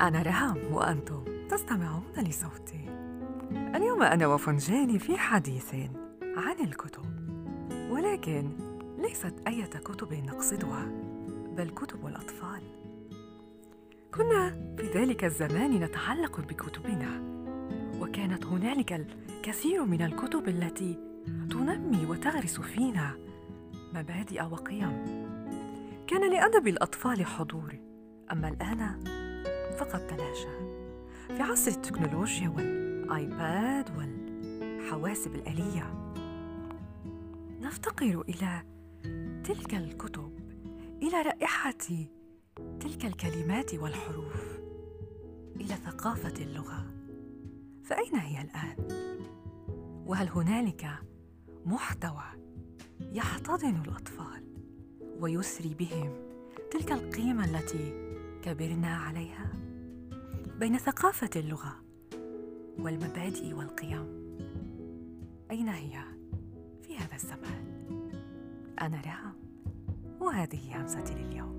أنا رهام وأنتم تستمعون لصوتي. اليوم أنا وفنجاني في حديث عن الكتب. ولكن ليست أية كتب نقصدها بل كتب الأطفال. كنا في ذلك الزمان نتعلق بكتبنا وكانت هنالك الكثير من الكتب التي تنمي وتغرس فينا مبادئ وقيم. كان لأدب الأطفال حضور. أما الآن فقد تلاشى في عصر التكنولوجيا والآيباد والحواسب الآلية نفتقر إلى تلك الكتب إلى رائحة تلك الكلمات والحروف إلى ثقافة اللغة فأين هي الآن؟ وهل هنالك محتوى يحتضن الأطفال ويسري بهم تلك القيمة التي كبرنا عليها؟ بين ثقافة اللغة والمبادئ والقيم أين هي في هذا الزمان؟ أنا رام وهذه همستي لليوم